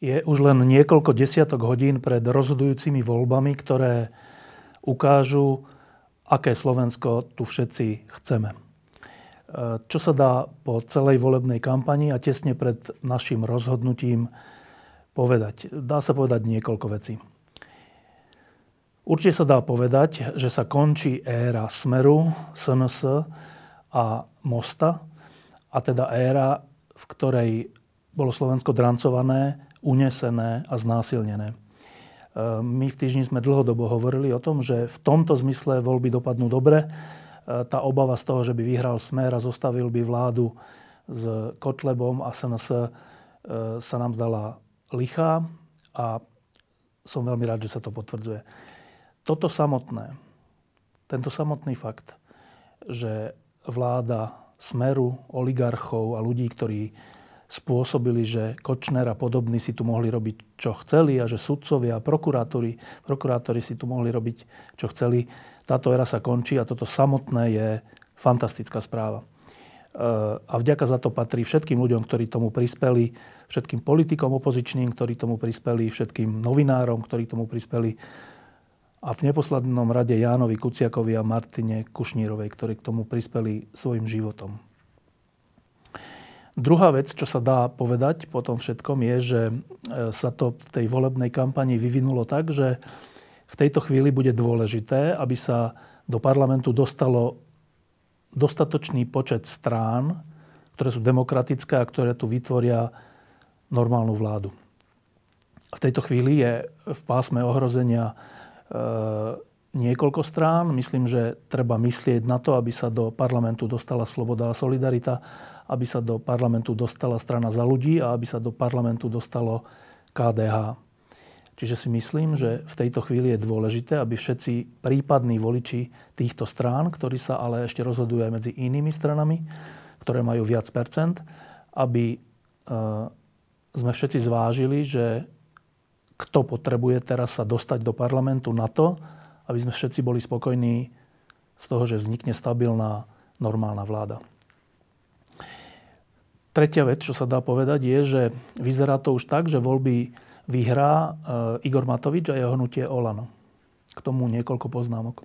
je už len niekoľko desiatok hodín pred rozhodujúcimi voľbami, ktoré ukážu, aké Slovensko tu všetci chceme. Čo sa dá po celej volebnej kampani a tesne pred našim rozhodnutím povedať? Dá sa povedať niekoľko vecí. Určite sa dá povedať, že sa končí éra Smeru, SNS a Mosta, a teda éra, v ktorej bolo Slovensko drancované, unesené a znásilnené. E, my v týždni sme dlhodobo hovorili o tom, že v tomto zmysle voľby dopadnú dobre. E, tá obava z toho, že by vyhral Smer a zostavil by vládu s Kotlebom a SNS e, sa nám zdala lichá a som veľmi rád, že sa to potvrdzuje toto samotné, tento samotný fakt, že vláda Smeru, oligarchov a ľudí, ktorí spôsobili, že Kočner a podobní si tu mohli robiť, čo chceli a že sudcovia a prokurátori, prokurátori si tu mohli robiť, čo chceli. Táto era sa končí a toto samotné je fantastická správa. A vďaka za to patrí všetkým ľuďom, ktorí tomu prispeli, všetkým politikom opozičným, ktorí tomu prispeli, všetkým novinárom, ktorí tomu prispeli, a v neposlednom rade Jánovi Kuciakovi a Martine Kušnírovej, ktorí k tomu prispeli svojim životom. Druhá vec, čo sa dá povedať po tom všetkom, je, že e, sa to v tej volebnej kampani vyvinulo tak, že v tejto chvíli bude dôležité, aby sa do parlamentu dostalo dostatočný počet strán, ktoré sú demokratické a ktoré tu vytvoria normálnu vládu. V tejto chvíli je v pásme ohrozenia Eh, niekoľko strán. Myslím, že treba myslieť na to, aby sa do parlamentu dostala sloboda a solidarita, aby sa do parlamentu dostala strana za ľudí a aby sa do parlamentu dostalo KDH. Čiže si myslím, že v tejto chvíli je dôležité, aby všetci prípadní voliči týchto strán, ktorí sa ale ešte rozhodujú aj medzi inými stranami, ktoré majú viac percent, aby eh, sme všetci zvážili, že kto potrebuje teraz sa dostať do parlamentu na to, aby sme všetci boli spokojní z toho, že vznikne stabilná, normálna vláda. Tretia vec, čo sa dá povedať, je, že vyzerá to už tak, že voľby vyhrá e, Igor Matovič a jeho hnutie Olano. K tomu niekoľko poznámok.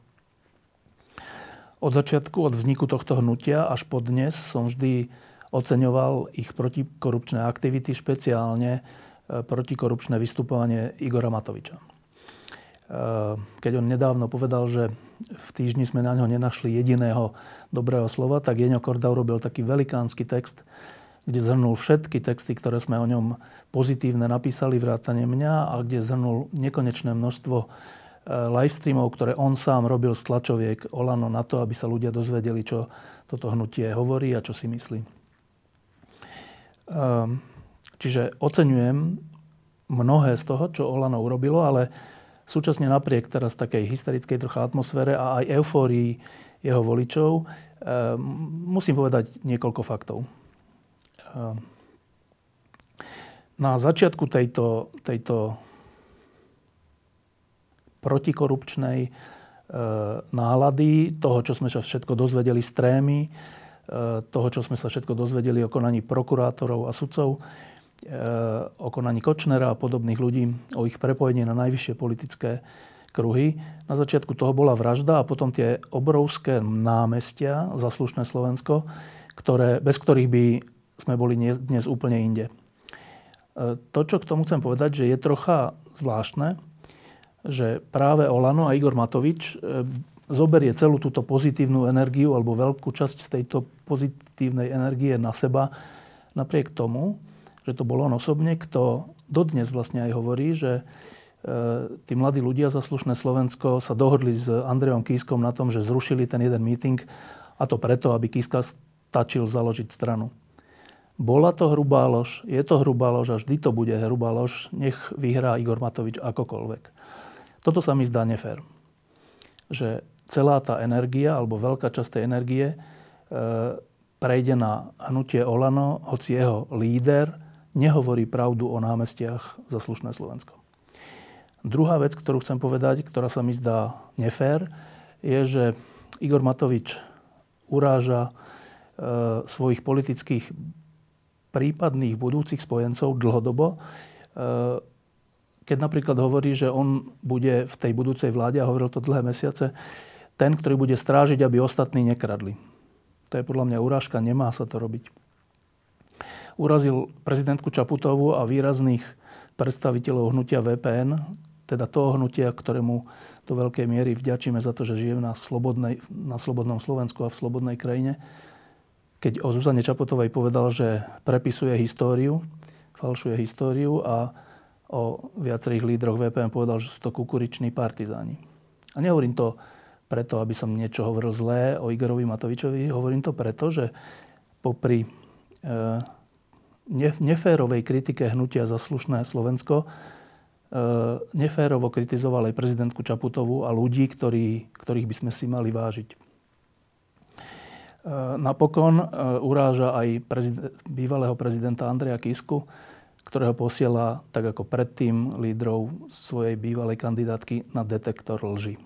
Od začiatku, od vzniku tohto hnutia až po dnes som vždy oceňoval ich protikorupčné aktivity, špeciálne E, protikorupčné vystupovanie Igora Matoviča. E, keď on nedávno povedal, že v týždni sme na ňo nenašli jediného dobrého slova, tak Jeňo Korda urobil taký velikánsky text, kde zhrnul všetky texty, ktoré sme o ňom pozitívne napísali, vrátane mňa, a kde zhrnul nekonečné množstvo e, livestreamov, ktoré on sám robil z tlačoviek Olano na to, aby sa ľudia dozvedeli, čo toto hnutie hovorí a čo si myslí. Čiže oceňujem mnohé z toho, čo Olano urobilo, ale súčasne napriek teraz takej hysterickej trocha atmosfére a aj eufórii jeho voličov, eh, musím povedať niekoľko faktov. Eh, na začiatku tejto, tejto protikorupčnej eh, nálady, toho, čo sme sa všetko dozvedeli z trémy, toho, čo sme sa všetko dozvedeli o konaní prokurátorov a sudcov, o konaní Kočnera a podobných ľudí, o ich prepojení na najvyššie politické kruhy. Na začiatku toho bola vražda a potom tie obrovské námestia za slušné Slovensko, ktoré, bez ktorých by sme boli dnes úplne inde. E, to, čo k tomu chcem povedať, že je trocha zvláštne, že práve Olano a Igor Matovič e, zoberie celú túto pozitívnu energiu alebo veľkú časť z tejto pozitívnej energie na seba, napriek tomu, že to bol on osobne, kto dodnes vlastne aj hovorí, že e, tí mladí ľudia za slušné Slovensko sa dohodli s Andrejom Kískom na tom, že zrušili ten jeden meeting a to preto, aby Kíska stačil založiť stranu. Bola to hrubá lož, je to hrubá lož a vždy to bude hrubá lož, nech vyhrá Igor Matovič akokoľvek. Toto sa mi zdá nefér. Že celá tá energia, alebo veľká časť tej energie e, prejde na hnutie Olano, hoci jeho líder nehovorí pravdu o námestiach za slušné Slovensko. Druhá vec, ktorú chcem povedať, ktorá sa mi zdá nefér, je, že Igor Matovič uráža e, svojich politických prípadných budúcich spojencov dlhodobo. E, keď napríklad hovorí, že on bude v tej budúcej vláde, a hovoril to dlhé mesiace, ten, ktorý bude strážiť, aby ostatní nekradli. To je podľa mňa urážka, nemá sa to robiť. Urazil prezidentku Čaputovú a výrazných predstaviteľov hnutia VPN, teda toho hnutia, ktorému do veľkej miery vďačíme za to, že žijeme na, slobodnej, na slobodnom Slovensku a v slobodnej krajine. Keď o Zuzane Čaputovej povedal, že prepisuje históriu, falšuje históriu a o viacerých lídroch VPN povedal, že sú to kukuriční partizáni. A nehovorím to preto, aby som niečo hovoril zlé o Igorovi Matovičovi. Hovorím to preto, že popri e, neférovej kritike hnutia za slušné Slovensko e, neférovo kritizoval aj prezidentku Čaputovú a ľudí, ktorí, ktorých by sme si mali vážiť. E, napokon uráža aj bývalého prezidenta Andreja Kisku, ktorého posiela, tak ako predtým, lídrov svojej bývalej kandidátky na detektor lži. E,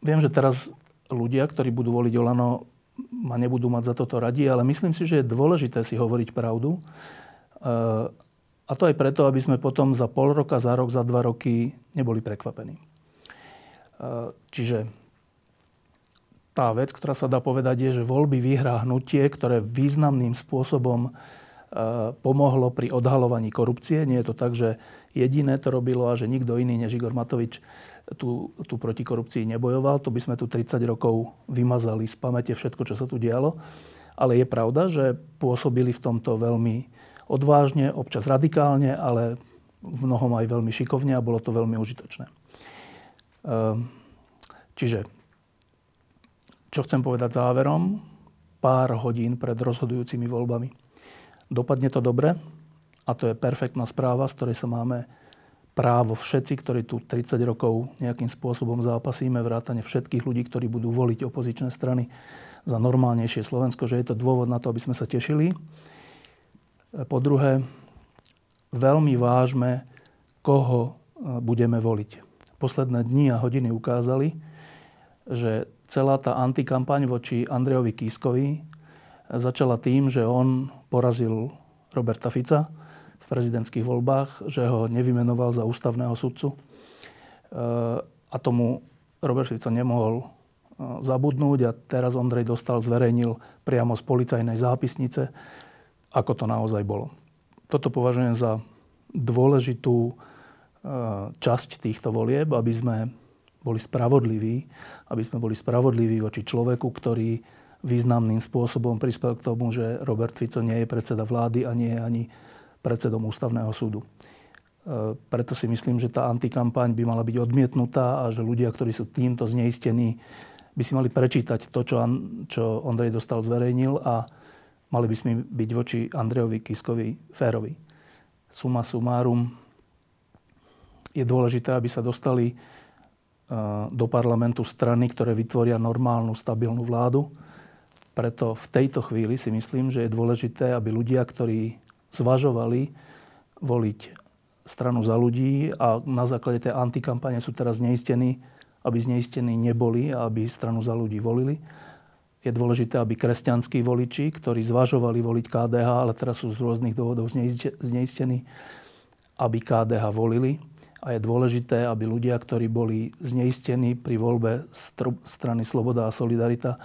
viem, že teraz ľudia, ktorí budú voliť Olano, ma nebudú mať za toto radi, ale myslím si, že je dôležité si hovoriť pravdu. E, a to aj preto, aby sme potom za pol roka, za rok, za dva roky neboli prekvapení. E, čiže tá vec, ktorá sa dá povedať, je, že voľby vyhrá hnutie, ktoré významným spôsobom pomohlo pri odhalovaní korupcie. Nie je to tak, že jediné to robilo a že nikto iný než Igor Matovič tu, tu proti korupcii nebojoval. To by sme tu 30 rokov vymazali z pamäte všetko, čo sa tu dialo. Ale je pravda, že pôsobili v tomto veľmi odvážne, občas radikálne, ale v mnohom aj veľmi šikovne a bolo to veľmi užitočné. Ehm, čiže, čo chcem povedať záverom, pár hodín pred rozhodujúcimi voľbami. Dopadne to dobre a to je perfektná správa, z ktorej sa máme právo všetci, ktorí tu 30 rokov nejakým spôsobom zápasíme, vrátane všetkých ľudí, ktorí budú voliť opozičné strany za normálnejšie Slovensko, že je to dôvod na to, aby sme sa tešili. Po druhé, veľmi vážme, koho e, budeme voliť. Posledné dni a hodiny ukázali, že celá tá antikampaň voči Andrejovi Kískovi začala tým, že on porazil Roberta Fica v prezidentských voľbách, že ho nevymenoval za ústavného sudcu. E, a tomu Robert Fico nemohol e, zabudnúť a teraz Ondrej dostal, zverejnil priamo z policajnej zápisnice, ako to naozaj bolo. Toto považujem za dôležitú e, časť týchto volieb, aby sme boli spravodliví, aby sme boli spravodliví voči človeku, ktorý významným spôsobom prispel k tomu, že Robert Fico nie je predseda vlády a nie je ani predsedom ústavného súdu. E, preto si myslím, že tá antikampaň by mala byť odmietnutá a že ľudia, ktorí sú týmto zneistení, by si mali prečítať to, čo, čo dostal zverejnil a mali by sme byť voči Andrejovi Kiskovi férovi. Suma sumárum je dôležité, aby sa dostali e, do parlamentu strany, ktoré vytvoria normálnu, stabilnú vládu preto v tejto chvíli si myslím, že je dôležité, aby ľudia, ktorí zvažovali voliť stranu za ľudí a na základe tej antikampane sú teraz zneistení, aby zneistení neboli a aby stranu za ľudí volili. Je dôležité, aby kresťanskí voliči, ktorí zvažovali voliť KDH, ale teraz sú z rôznych dôvodov zneistení, aby KDH volili. A je dôležité, aby ľudia, ktorí boli zneistení pri voľbe strany Sloboda a Solidarita,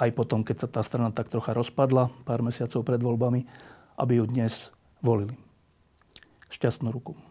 aj potom, keď sa tá strana tak trocha rozpadla pár mesiacov pred voľbami, aby ju dnes volili. Šťastnú ruku.